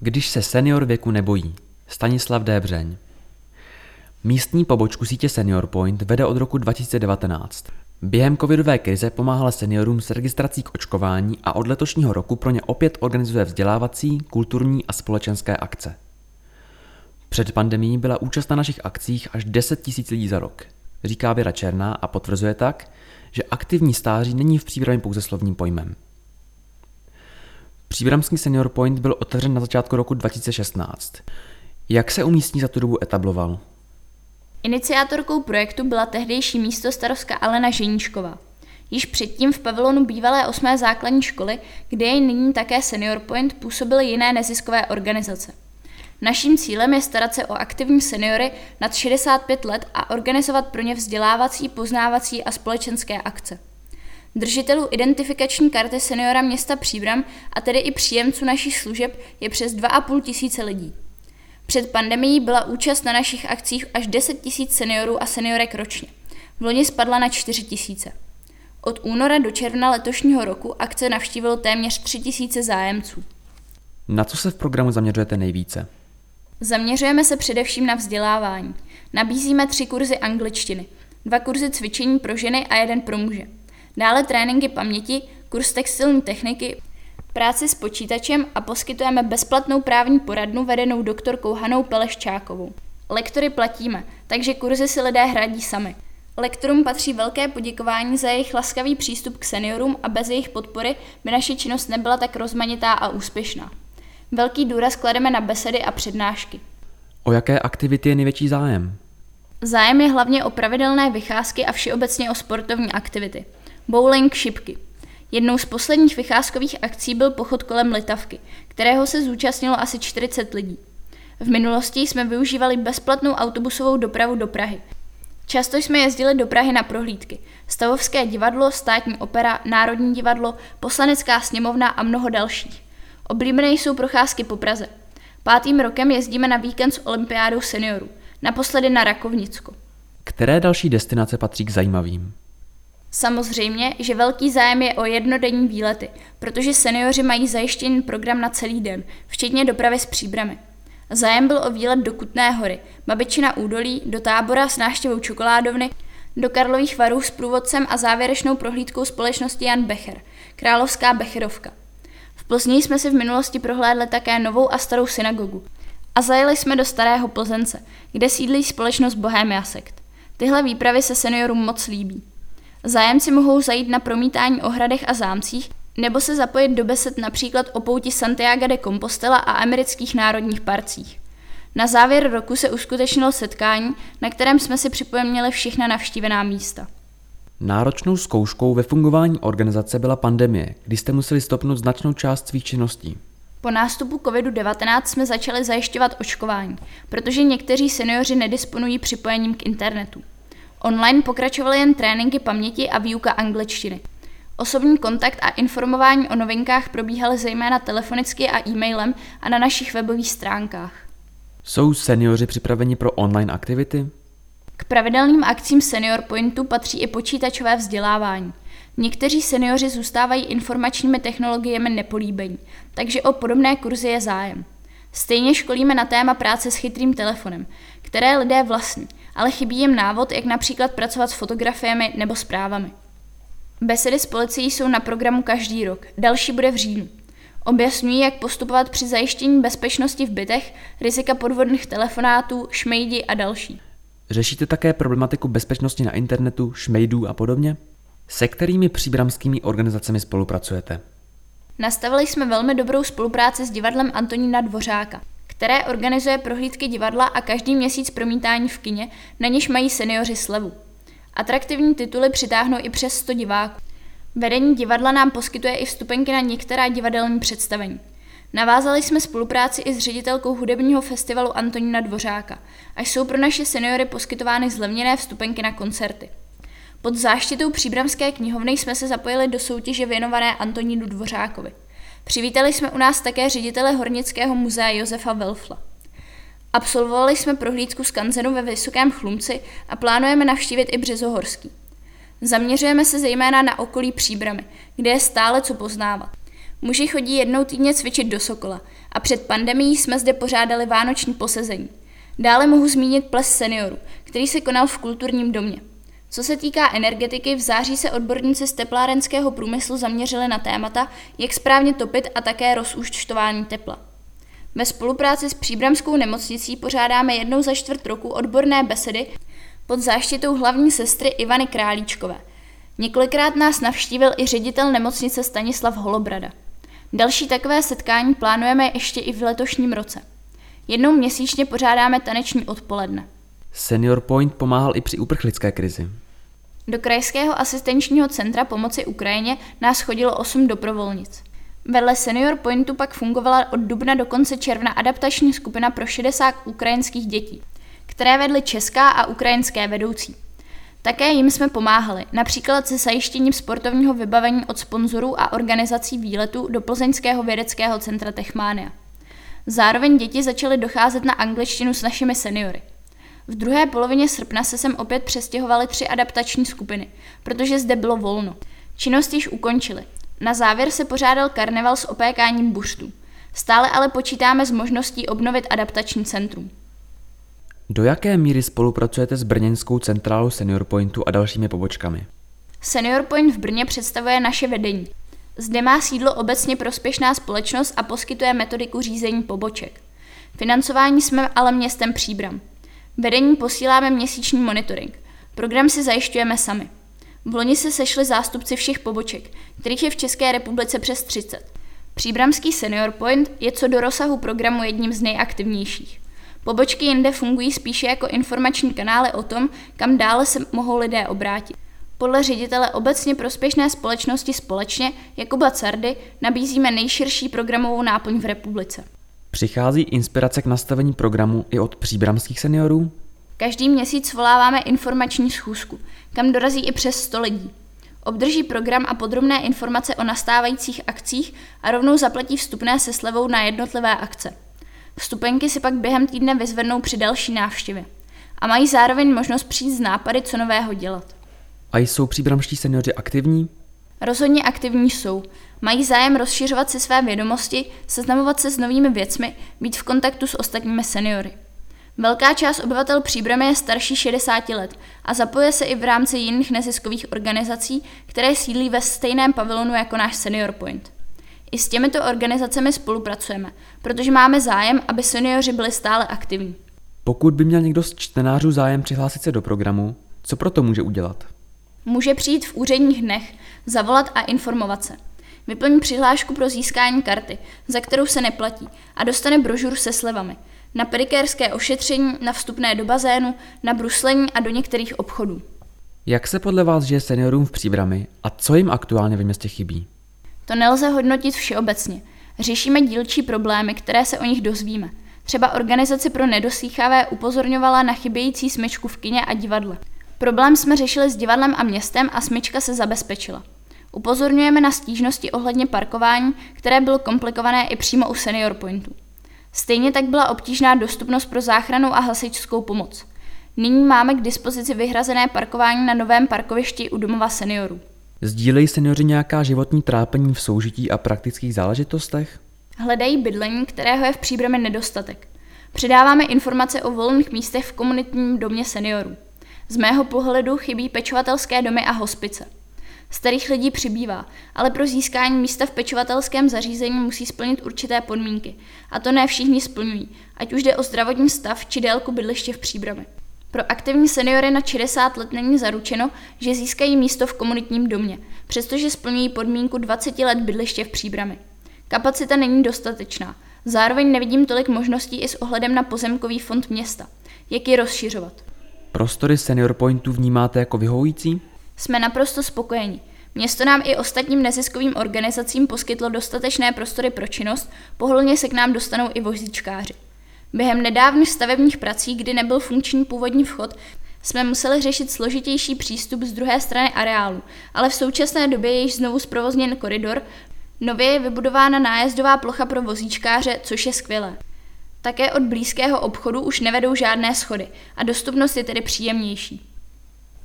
Když se senior věku nebojí. Stanislav Débřeň. Místní pobočku sítě Senior Point vede od roku 2019. Během covidové krize pomáhala seniorům s registrací k očkování a od letošního roku pro ně opět organizuje vzdělávací, kulturní a společenské akce. Před pandemí byla účast na našich akcích až 10 000 lidí za rok, říká Věra Černá a potvrzuje tak, že aktivní stáří není v příbramě pouze slovním pojmem. Příbramský Senior Point byl otevřen na začátku roku 2016. Jak se umístní za tu dobu etabloval? Iniciátorkou projektu byla tehdejší místo starostka Alena Ženíčková. Již předtím v pavilonu bývalé osmé základní školy, kde je nyní také Senior Point, působily jiné neziskové organizace. Naším cílem je starat se o aktivní seniory nad 65 let a organizovat pro ně vzdělávací, poznávací a společenské akce. Držitelů identifikační karty seniora města Příbram a tedy i příjemců našich služeb je přes 2,5 tisíce lidí. Před pandemií byla účast na našich akcích až 10 tisíc seniorů a seniorek ročně. V loni spadla na 4 tisíce. Od února do června letošního roku akce navštívilo téměř 3 tisíce zájemců. Na co se v programu zaměřujete nejvíce? Zaměřujeme se především na vzdělávání. Nabízíme tři kurzy angličtiny, dva kurzy cvičení pro ženy a jeden pro muže. Dále tréninky paměti, kurz textilní techniky, práci s počítačem a poskytujeme bezplatnou právní poradnu vedenou doktorkou Hanou Peleščákovou. Lektory platíme, takže kurzy si lidé hradí sami. Lektorům patří velké poděkování za jejich laskavý přístup k seniorům a bez jejich podpory by naše činnost nebyla tak rozmanitá a úspěšná. Velký důraz klademe na besedy a přednášky. O jaké aktivity je největší zájem? Zájem je hlavně o pravidelné vycházky a všeobecně o sportovní aktivity. Bowling, šipky. Jednou z posledních vycházkových akcí byl pochod kolem Litavky, kterého se zúčastnilo asi 40 lidí. V minulosti jsme využívali bezplatnou autobusovou dopravu do Prahy. Často jsme jezdili do Prahy na prohlídky. Stavovské divadlo, státní opera, Národní divadlo, poslanecká sněmovna a mnoho dalších. Oblíbené jsou procházky po Praze. Pátým rokem jezdíme na víkend s olympiádou seniorů. Naposledy na Rakovnicko. Které další destinace patří k zajímavým? Samozřejmě, že velký zájem je o jednodenní výlety, protože seniori mají zajištěný program na celý den, včetně dopravy s příbramy. Zájem byl o výlet do Kutné hory, Babičina údolí, do tábora s náštěvou čokoládovny, do Karlových varů s průvodcem a závěrečnou prohlídkou společnosti Jan Becher, Královská Becherovka. V Plzni jsme si v minulosti prohlédli také novou a starou synagogu. A zajeli jsme do Starého Plzence, kde sídlí společnost Bohemia Sekt. Tyhle výpravy se seniorům moc líbí. Zájemci mohou zajít na promítání o hradech a zámcích nebo se zapojit do besed například o pouti Santiago de Compostela a amerických národních parcích. Na závěr roku se uskutečnilo setkání, na kterém jsme si připomněli všechna navštívená místa. Náročnou zkouškou ve fungování organizace byla pandemie, kdy jste museli stopnout značnou část svých činností. Po nástupu COVID-19 jsme začali zajišťovat očkování, protože někteří seniori nedisponují připojením k internetu. Online pokračovaly jen tréninky paměti a výuka angličtiny. Osobní kontakt a informování o novinkách probíhaly zejména telefonicky a e-mailem a na našich webových stránkách. Jsou seniori připraveni pro online aktivity? K pravidelným akcím Senior Pointu patří i počítačové vzdělávání. Někteří seniori zůstávají informačními technologiemi nepolíbení, takže o podobné kurzy je zájem. Stejně školíme na téma práce s chytrým telefonem, které lidé vlastní, ale chybí jim návod, jak například pracovat s fotografiemi nebo zprávami. Besedy s policií jsou na programu každý rok, další bude v říjnu. Objasňují, jak postupovat při zajištění bezpečnosti v bytech, rizika podvodných telefonátů, šmejdi a další. Řešíte také problematiku bezpečnosti na internetu, šmejdů a podobně? Se kterými příbramskými organizacemi spolupracujete? Nastavili jsme velmi dobrou spolupráci s divadlem Antonína Dvořáka, které organizuje prohlídky divadla a každý měsíc promítání v kině, na něž mají seniori slevu. Atraktivní tituly přitáhnou i přes 100 diváků. Vedení divadla nám poskytuje i vstupenky na některá divadelní představení. Navázali jsme spolupráci i s ředitelkou hudebního festivalu Antonína Dvořáka, až jsou pro naše seniory poskytovány zlevněné vstupenky na koncerty. Pod záštitou Příbramské knihovny jsme se zapojili do soutěže věnované Antonínu Dvořákovi. Přivítali jsme u nás také ředitele Hornického muzea Josefa Welfla. Absolvovali jsme prohlídku z kanzenu ve Vysokém Chlumci a plánujeme navštívit i Březohorský. Zaměřujeme se zejména na okolí Příbramy, kde je stále co poznávat. Muži chodí jednou týdně cvičit do Sokola a před pandemií jsme zde pořádali vánoční posezení. Dále mohu zmínit ples seniorů, který se konal v kulturním domě. Co se týká energetiky, v září se odborníci z teplárenského průmyslu zaměřili na témata, jak správně topit a také rozúčtování tepla. Ve spolupráci s Příbramskou nemocnicí pořádáme jednou za čtvrt roku odborné besedy pod záštitou hlavní sestry Ivany Králíčkové. Několikrát nás navštívil i ředitel nemocnice Stanislav Holobrada. Další takové setkání plánujeme ještě i v letošním roce. Jednou měsíčně pořádáme taneční odpoledne. Senior Point pomáhal i při uprchlické krizi. Do Krajského asistenčního centra pomoci Ukrajině nás chodilo 8 dobrovolnic. Vedle Senior Pointu pak fungovala od dubna do konce června adaptační skupina pro 60 ukrajinských dětí, které vedly česká a ukrajinské vedoucí. Také jim jsme pomáhali, například se zajištěním sportovního vybavení od sponzorů a organizací výletů do Plzeňského vědeckého centra Techmánia. Zároveň děti začaly docházet na angličtinu s našimi seniory. V druhé polovině srpna se sem opět přestěhovaly tři adaptační skupiny, protože zde bylo volno. Činnost již ukončili. Na závěr se pořádal karneval s opékáním buštů. Stále ale počítáme s možností obnovit adaptační centrum. Do jaké míry spolupracujete s Brněnskou centrálou Senior Pointu a dalšími pobočkami? Senior Point v Brně představuje naše vedení. Zde má sídlo obecně prospěšná společnost a poskytuje metodiku řízení poboček. Financování jsme ale městem Příbram. Vedení posíláme měsíční monitoring. Program si zajišťujeme sami. V loni se sešli zástupci všech poboček, kterých je v České republice přes 30. Příbramský Senior Point je co do rozsahu programu jedním z nejaktivnějších. Pobočky jinde fungují spíše jako informační kanály o tom, kam dále se mohou lidé obrátit. Podle ředitele obecně prospěšné společnosti Společně Jakuba Cardy nabízíme nejširší programovou náplň v republice. Přichází inspirace k nastavení programu i od příbramských seniorů? Každý měsíc voláváme informační schůzku, kam dorazí i přes 100 lidí. Obdrží program a podrobné informace o nastávajících akcích a rovnou zaplatí vstupné se slevou na jednotlivé akce. Vstupenky si pak během týdne vyzvednou při další návštěvě. A mají zároveň možnost přijít z nápady, co nového dělat. A jsou příbramští seniori aktivní? Rozhodně aktivní jsou. Mají zájem rozšiřovat si své vědomosti, seznamovat se s novými věcmi, být v kontaktu s ostatními seniory. Velká část obyvatel Příbramy je starší 60 let a zapojuje se i v rámci jiných neziskových organizací, které sídlí ve stejném pavilonu jako náš Senior Point. I s těmito organizacemi spolupracujeme, protože máme zájem, aby seniori byli stále aktivní. Pokud by měl někdo z čtenářů zájem přihlásit se do programu, co proto může udělat? Může přijít v úředních dnech, zavolat a informovat se. Vyplní přihlášku pro získání karty, za kterou se neplatí, a dostane brožuru se slevami. Na pedikérské ošetření, na vstupné do bazénu, na bruslení a do některých obchodů. Jak se podle vás žije seniorům v Příbrami a co jim aktuálně ve městě chybí? To nelze hodnotit všeobecně. Řešíme dílčí problémy, které se o nich dozvíme. Třeba organizace pro nedosýchavé upozorňovala na chybějící smyčku v kině a divadle. Problém jsme řešili s divadlem a městem a smyčka se zabezpečila. Upozorňujeme na stížnosti ohledně parkování, které bylo komplikované i přímo u Senior Pointu. Stejně tak byla obtížná dostupnost pro záchranu a hasičskou pomoc. Nyní máme k dispozici vyhrazené parkování na novém parkovišti u domova seniorů. Sdílejí seniori nějaká životní trápení v soužití a praktických záležitostech? Hledají bydlení, kterého je v příbrami nedostatek. Předáváme informace o volných místech v komunitním domě seniorů. Z mého pohledu chybí pečovatelské domy a hospice. Starých lidí přibývá, ale pro získání místa v pečovatelském zařízení musí splnit určité podmínky. A to ne všichni splňují, ať už jde o zdravotní stav či délku bydliště v příbrami. Pro aktivní seniory na 60 let není zaručeno, že získají místo v komunitním domě, přestože splňují podmínku 20 let bydliště v příbrami. Kapacita není dostatečná. Zároveň nevidím tolik možností i s ohledem na pozemkový fond města. Jak ji rozšiřovat? Prostory Senior Pointu vnímáte jako vyhovující? Jsme naprosto spokojeni. Město nám i ostatním neziskovým organizacím poskytlo dostatečné prostory pro činnost, pohodlně se k nám dostanou i vozíčkáři. Během nedávných stavebních prací, kdy nebyl funkční původní vchod, jsme museli řešit složitější přístup z druhé strany areálu, ale v současné době je již znovu zprovozněn koridor, nově je vybudována nájezdová plocha pro vozíčkáře, což je skvělé. Také od blízkého obchodu už nevedou žádné schody a dostupnost je tedy příjemnější.